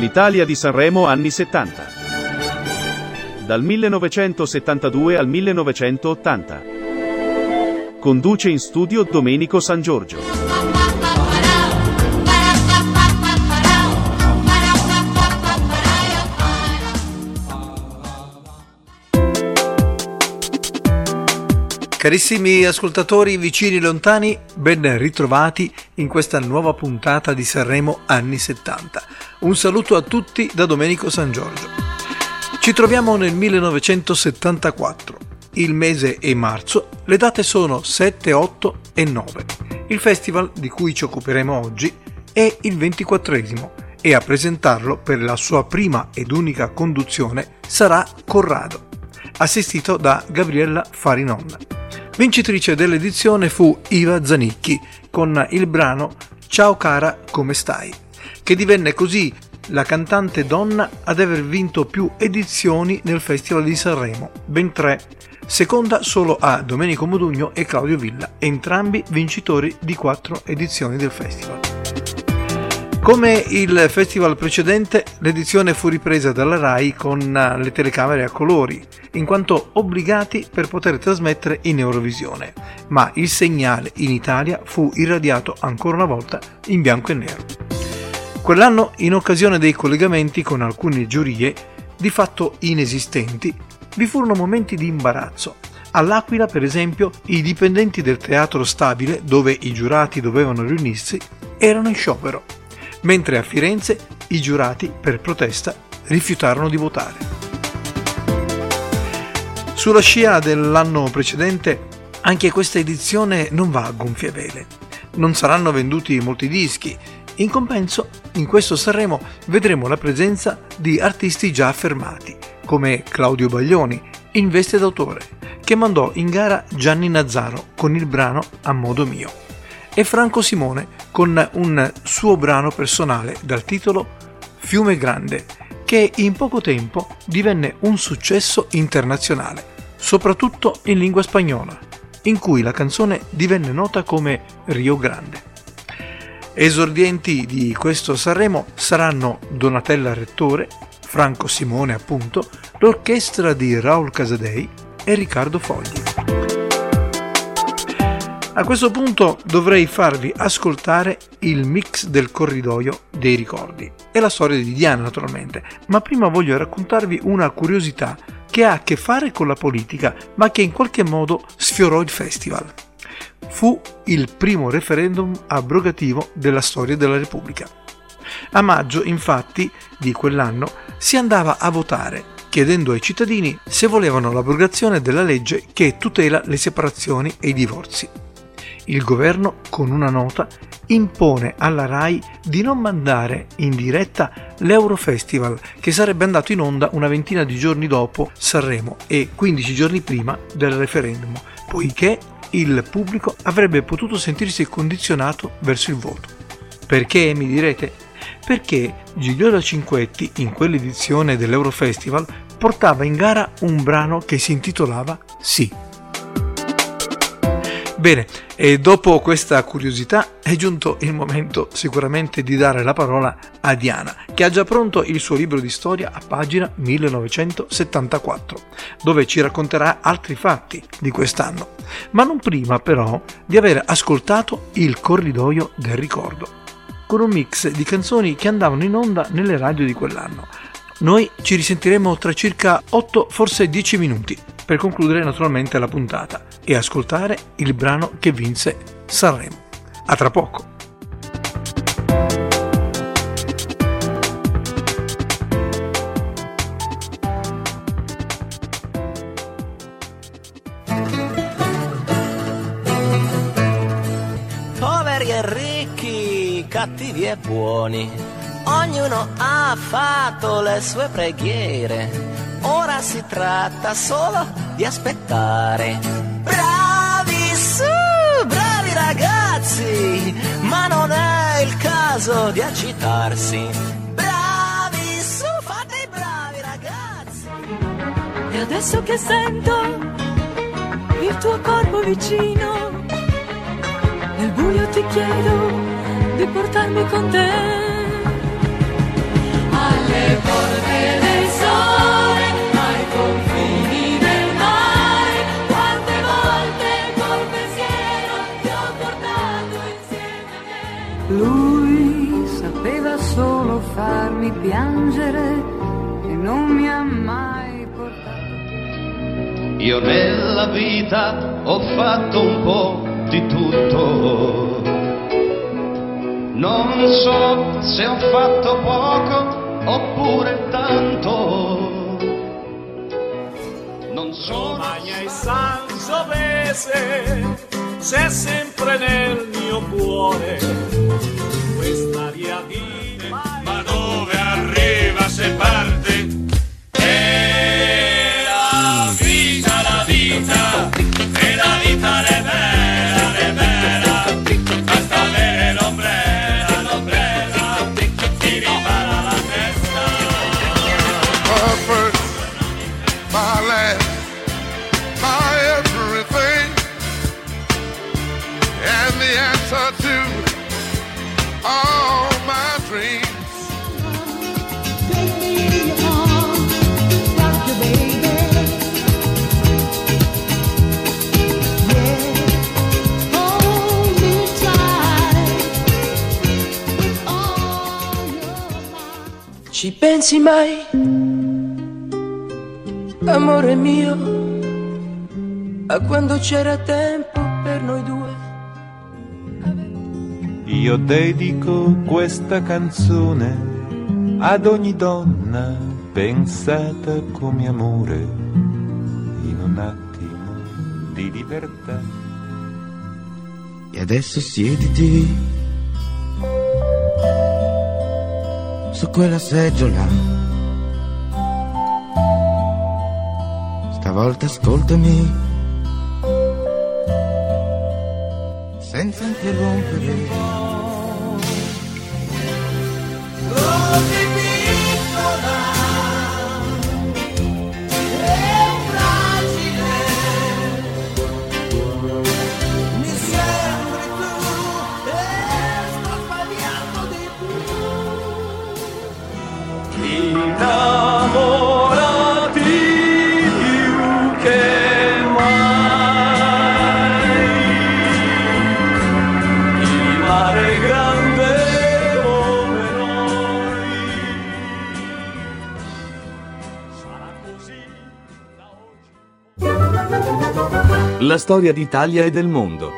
L'Italia di Sanremo anni 70. Dal 1972 al 1980. Conduce in studio Domenico San Giorgio. Carissimi ascoltatori vicini e lontani, ben ritrovati in questa nuova puntata di Sanremo anni 70. Un saluto a tutti da Domenico San Giorgio. Ci troviamo nel 1974. Il mese è marzo, le date sono 7, 8 e 9. Il festival di cui ci occuperemo oggi è il 24 e a presentarlo per la sua prima ed unica conduzione sarà Corrado, assistito da Gabriella Farinon. Vincitrice dell'edizione fu Iva Zanicchi con il brano Ciao cara, come stai? che divenne così la cantante donna ad aver vinto più edizioni nel Festival di Sanremo, ben tre, seconda solo a Domenico Modugno e Claudio Villa, entrambi vincitori di quattro edizioni del festival. Come il festival precedente, l'edizione fu ripresa dalla RAI con le telecamere a colori, in quanto obbligati per poter trasmettere in Eurovisione, ma il segnale in Italia fu irradiato ancora una volta in bianco e nero. Quell'anno, in occasione dei collegamenti con alcune giurie, di fatto inesistenti, vi furono momenti di imbarazzo. All'Aquila, per esempio, i dipendenti del teatro stabile, dove i giurati dovevano riunirsi, erano in sciopero mentre a Firenze i giurati, per protesta, rifiutarono di votare. Sulla scia dell'anno precedente, anche questa edizione non va a gonfie vele. Non saranno venduti molti dischi. In compenso, in questo Sanremo vedremo la presenza di artisti già affermati, come Claudio Baglioni, in veste d'autore, che mandò in gara Gianni Nazzaro con il brano A modo mio e Franco Simone con un suo brano personale dal titolo Fiume Grande, che in poco tempo divenne un successo internazionale, soprattutto in lingua spagnola, in cui la canzone divenne nota come Rio Grande. Esordienti di questo Sanremo saranno Donatella Rettore, Franco Simone appunto, l'orchestra di Raul Casadei e Riccardo Fogli. A questo punto dovrei farvi ascoltare il mix del corridoio dei ricordi e la storia di Diana naturalmente, ma prima voglio raccontarvi una curiosità che ha a che fare con la politica, ma che in qualche modo sfiorò il festival. Fu il primo referendum abrogativo della storia della Repubblica. A maggio, infatti, di quell'anno si andava a votare chiedendo ai cittadini se volevano l'abrogazione della legge che tutela le separazioni e i divorzi il governo, con una nota, impone alla RAI di non mandare in diretta l'Eurofestival, che sarebbe andato in onda una ventina di giorni dopo Sanremo e 15 giorni prima del referendum, poiché il pubblico avrebbe potuto sentirsi condizionato verso il voto. Perché, mi direte? Perché Gigliola Cinquetti, in quell'edizione dell'Eurofestival, portava in gara un brano che si intitolava Sì. Bene, e dopo questa curiosità è giunto il momento sicuramente di dare la parola a Diana, che ha già pronto il suo libro di storia a pagina 1974, dove ci racconterà altri fatti di quest'anno, ma non prima però di aver ascoltato il corridoio del ricordo, con un mix di canzoni che andavano in onda nelle radio di quell'anno. Noi ci risentiremo tra circa 8, forse 10 minuti per concludere naturalmente la puntata e ascoltare il brano che vinse Sanremo. A tra poco! Poveri e ricchi, cattivi e buoni, ognuno ha fatto le sue preghiere Ora si tratta solo di aspettare. Bravi su, bravi ragazzi, ma non è il caso di agitarsi. Bravi su, fate i bravi ragazzi. E adesso che sento il tuo corpo vicino, nel buio ti chiedo di portarmi con te. alle porte Lui sapeva solo farmi piangere e non mi ha mai portato. Io nella vita ho fatto un po' di tutto. Non so se ho fatto poco oppure tanto. Non sono Magna e Sangiovese, c'è sempre nel mio cuore quest'aria di Ma dove arriva se parte? Ci pensi mai, amore mio, a quando c'era tempo per noi due? Io dedico questa canzone ad ogni donna pensata come amore in un attimo di libertà. E adesso siediti su quella seggiola. Stavolta ascoltami senza interrompere. Da oggi. La storia d'Italia e del mondo.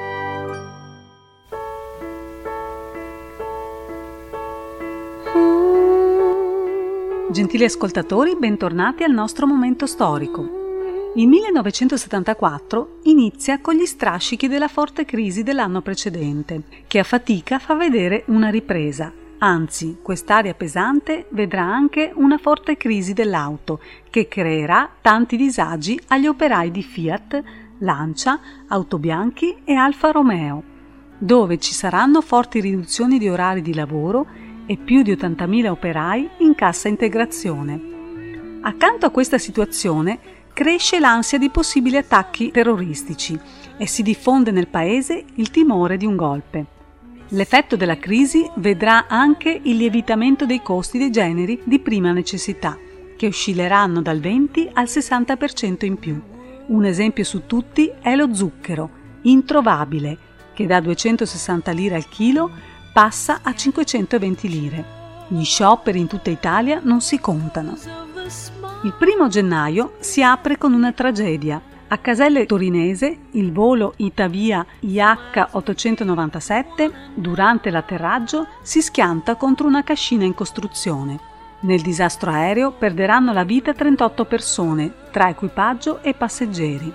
Gentili ascoltatori, bentornati al nostro momento storico. Il 1974 inizia con gli strascichi della forte crisi dell'anno precedente, che a fatica fa vedere una ripresa. Anzi, quest'area pesante vedrà anche una forte crisi dell'auto, che creerà tanti disagi agli operai di Fiat, Lancia, Autobianchi e Alfa Romeo, dove ci saranno forti riduzioni di orari di lavoro e più di 80.000 operai in cassa integrazione. Accanto a questa situazione cresce l'ansia di possibili attacchi terroristici e si diffonde nel paese il timore di un golpe. L'effetto della crisi vedrà anche il lievitamento dei costi dei generi di prima necessità, che oscilleranno dal 20 al 60% in più. Un esempio su tutti è lo zucchero, introvabile, che da 260 lire al chilo passa a 520 lire. Gli scioperi in tutta Italia non si contano. Il primo gennaio si apre con una tragedia. A Caselle Torinese, il volo Itavia IH897, durante l'atterraggio, si schianta contro una cascina in costruzione. Nel disastro aereo perderanno la vita 38 persone, tra equipaggio e passeggeri.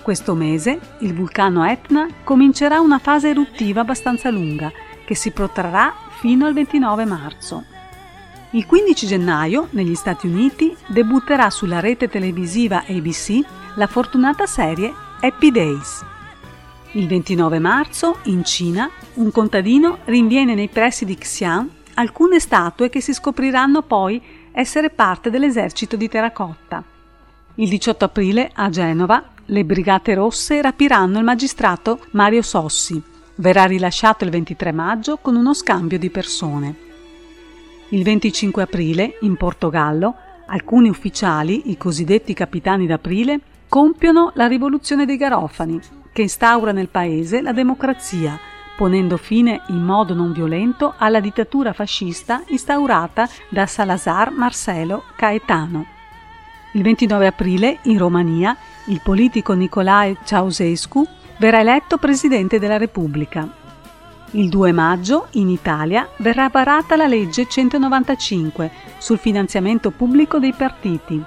Questo mese il vulcano Etna comincerà una fase eruttiva abbastanza lunga che si protrarrà fino al 29 marzo. Il 15 gennaio, negli Stati Uniti, debutterà sulla rete televisiva ABC la fortunata serie Happy Days. Il 29 marzo, in Cina, un contadino rinviene nei pressi di Xi'an alcune statue che si scopriranno poi essere parte dell'esercito di terracotta. Il 18 aprile, a Genova, le Brigate Rosse rapiranno il magistrato Mario Sossi. Verrà rilasciato il 23 maggio con uno scambio di persone. Il 25 aprile, in Portogallo, alcuni ufficiali, i cosiddetti capitani d'aprile, compiono la rivoluzione dei Garofani, che instaura nel paese la democrazia, ponendo fine in modo non violento alla dittatura fascista instaurata da Salazar Marcelo Caetano. Il 29 aprile, in Romania, il politico Nicolae Ceausescu verrà eletto Presidente della Repubblica. Il 2 maggio, in Italia, verrà varata la legge 195 sul finanziamento pubblico dei partiti.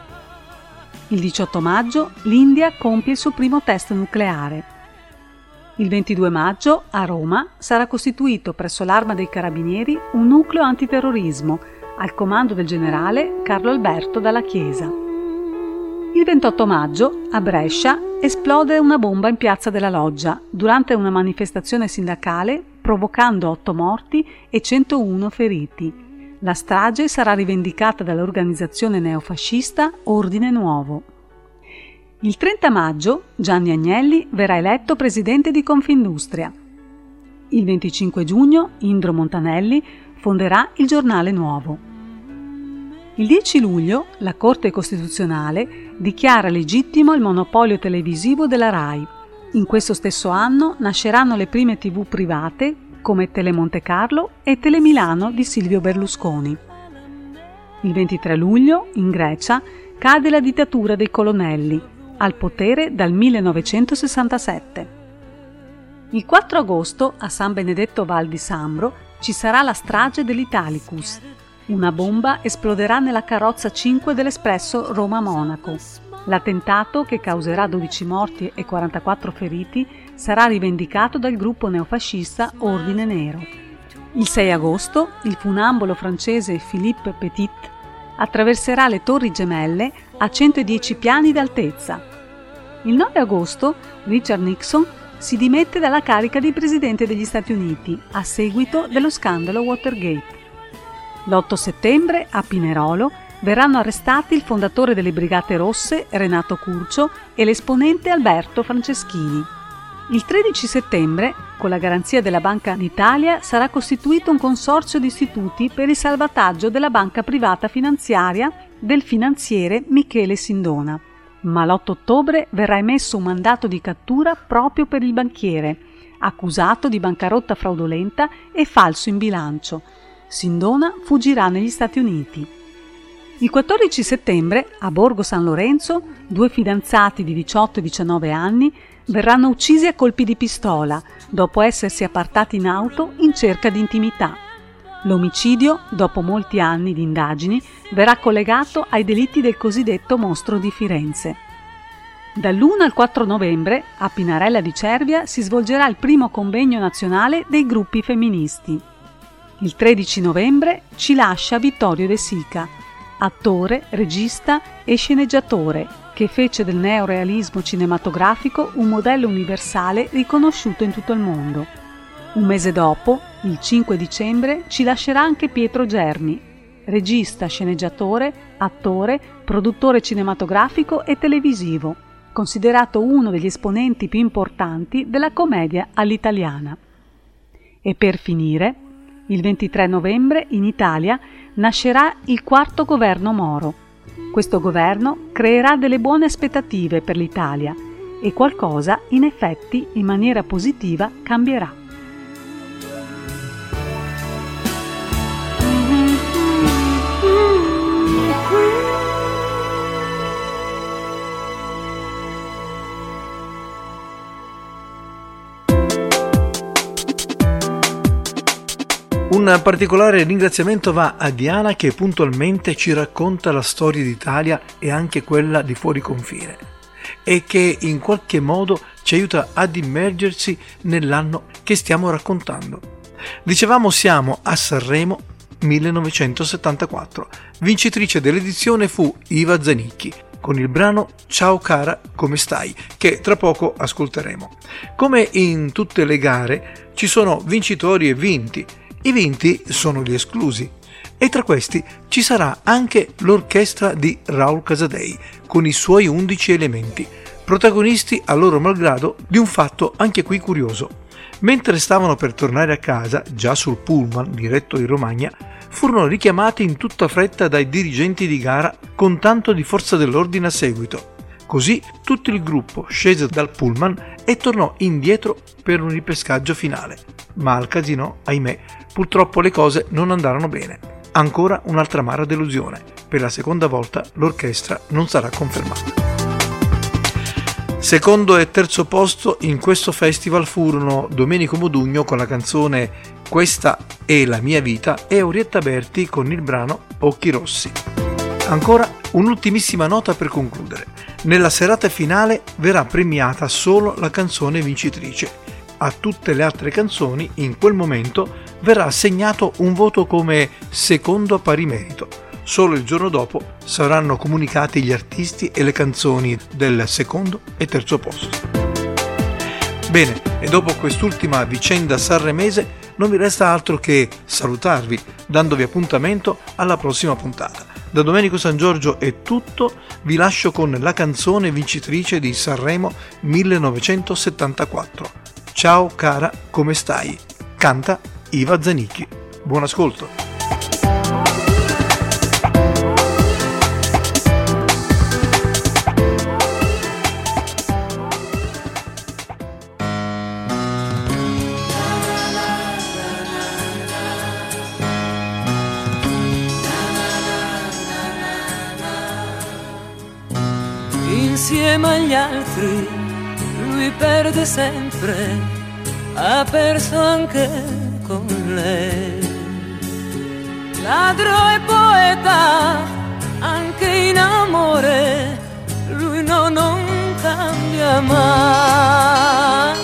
Il 18 maggio, l'India compie il suo primo test nucleare. Il 22 maggio, a Roma, sarà costituito presso l'Arma dei Carabinieri un nucleo antiterrorismo al comando del generale Carlo Alberto Dalla Chiesa. Il 28 maggio, a Brescia, esplode una bomba in piazza della Loggia durante una manifestazione sindacale provocando 8 morti e 101 feriti. La strage sarà rivendicata dall'organizzazione neofascista Ordine Nuovo. Il 30 maggio Gianni Agnelli verrà eletto presidente di Confindustria. Il 25 giugno Indro Montanelli fonderà il Giornale Nuovo. Il 10 luglio la Corte Costituzionale dichiara legittimo il monopolio televisivo della RAI. In questo stesso anno nasceranno le prime tv private come Telemonte Carlo e Telemilano di Silvio Berlusconi. Il 23 luglio, in Grecia, cade la dittatura dei colonnelli, al potere dal 1967. Il 4 agosto a San Benedetto Val di Sambro ci sarà la strage dell'Italicus. Una bomba esploderà nella carrozza 5 dell'espresso Roma-Monaco. L'attentato, che causerà 12 morti e 44 feriti, sarà rivendicato dal gruppo neofascista Ordine Nero. Il 6 agosto il funambolo francese Philippe Petit attraverserà le Torri Gemelle a 110 piani d'altezza. Il 9 agosto Richard Nixon si dimette dalla carica di Presidente degli Stati Uniti a seguito dello scandalo Watergate. L'8 settembre a Pinerolo verranno arrestati il fondatore delle Brigate Rosse Renato Curcio e l'esponente Alberto Franceschini. Il 13 settembre, con la garanzia della Banca d'Italia, sarà costituito un consorzio di istituti per il salvataggio della banca privata finanziaria del finanziere Michele Sindona. Ma l'8 ottobre verrà emesso un mandato di cattura proprio per il banchiere, accusato di bancarotta fraudolenta e falso in bilancio. Sindona fuggirà negli Stati Uniti. Il 14 settembre, a Borgo San Lorenzo, due fidanzati di 18 e 19 anni verranno uccisi a colpi di pistola dopo essersi appartati in auto in cerca di intimità. L'omicidio, dopo molti anni di indagini, verrà collegato ai delitti del cosiddetto mostro di Firenze. Dall'1 al 4 novembre, a Pinarella di Cervia, si svolgerà il primo convegno nazionale dei gruppi femministi. Il 13 novembre ci lascia Vittorio De Sica, attore, regista e sceneggiatore, che fece del neorealismo cinematografico un modello universale riconosciuto in tutto il mondo. Un mese dopo, il 5 dicembre, ci lascerà anche Pietro Germi, regista, sceneggiatore, attore, produttore cinematografico e televisivo, considerato uno degli esponenti più importanti della commedia all'italiana. E per finire, il 23 novembre in Italia nascerà il quarto governo Moro. Questo governo creerà delle buone aspettative per l'Italia e qualcosa, in effetti, in maniera positiva cambierà. Un particolare ringraziamento va a Diana che puntualmente ci racconta la storia d'Italia e anche quella di fuori confine e che in qualche modo ci aiuta ad immergersi nell'anno che stiamo raccontando. Dicevamo siamo a Sanremo 1974. Vincitrice dell'edizione fu Iva Zanicchi con il brano Ciao cara, come stai? che tra poco ascolteremo. Come in tutte le gare ci sono vincitori e vinti i vinti sono gli esclusi e tra questi ci sarà anche l'orchestra di Raul Casadei con i suoi undici elementi, protagonisti a loro malgrado di un fatto anche qui curioso. Mentre stavano per tornare a casa, già sul pullman diretto in Romagna, fu furono richiamati in tutta fretta dai dirigenti di gara con tanto di forza dell'ordine a seguito. Così tutto il gruppo scese dal pullman e tornò indietro per un ripescaggio finale. Ma al casino, ahimè, purtroppo le cose non andarono bene. Ancora un'altra amara delusione. Per la seconda volta l'orchestra non sarà confermata. Secondo e terzo posto in questo festival furono Domenico Modugno con la canzone Questa è la mia vita e Orietta Berti con il brano Occhi Rossi. Ancora un'ultimissima nota per concludere. Nella serata finale verrà premiata solo la canzone vincitrice. A tutte le altre canzoni, in quel momento, verrà assegnato un voto come secondo pari merito. Solo il giorno dopo saranno comunicati gli artisti e le canzoni del secondo e terzo posto. Bene, e dopo quest'ultima vicenda sanremese non vi resta altro che salutarvi, dandovi appuntamento alla prossima puntata. Da Domenico San Giorgio è tutto, vi lascio con la canzone vincitrice di Sanremo 1974. Ciao cara, come stai? Canta Iva Zanicchi. Buon ascolto. Insieme agli altri lui perde sempre, ha perso anche con lei. Ladro e poeta, anche in amore, lui no, non cambia mai.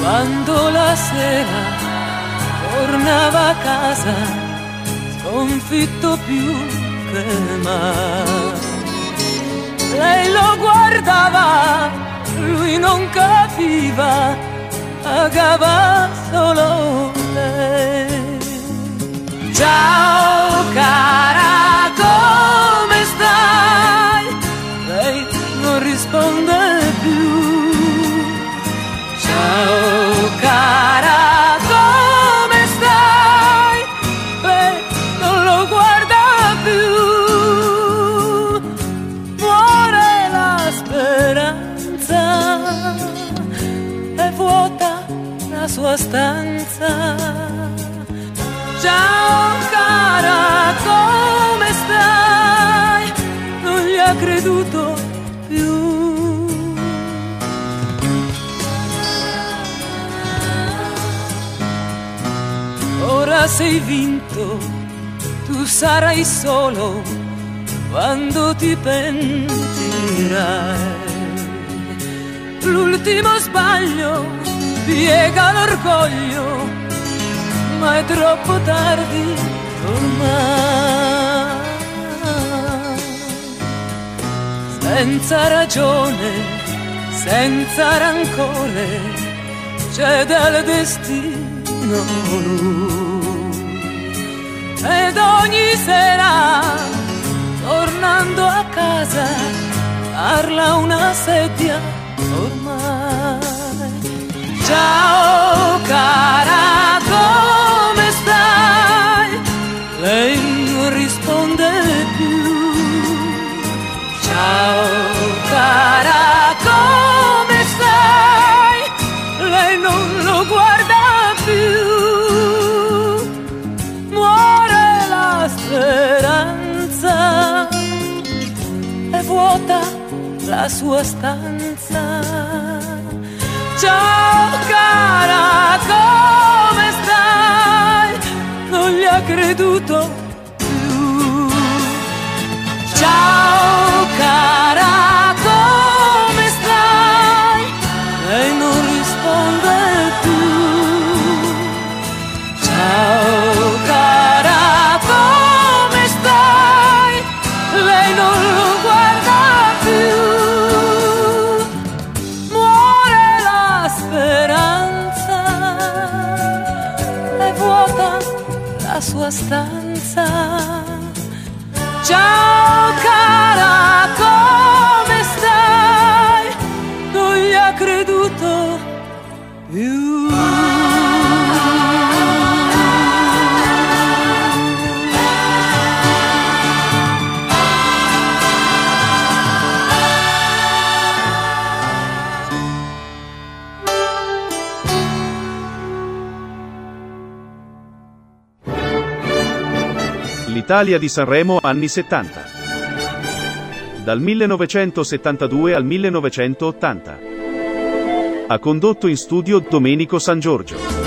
Quando la sera tornava a casa, sconfitto più che mai. Lei lo guardava, lui non capiva, pagava solo lei. Ciao cara, Sei vinto, tu sarai solo quando ti pentirai. L'ultimo sbaglio piega l'orgoglio, ma è troppo tardi ormai. Senza ragione, senza rancore, cede al destino. Ed ogni sera, tornando a casa, parla una sedia ormai. Ciao la L'Italia di Sanremo anni 70. Dal 1972 al 1980. Ha condotto in studio Domenico San Giorgio.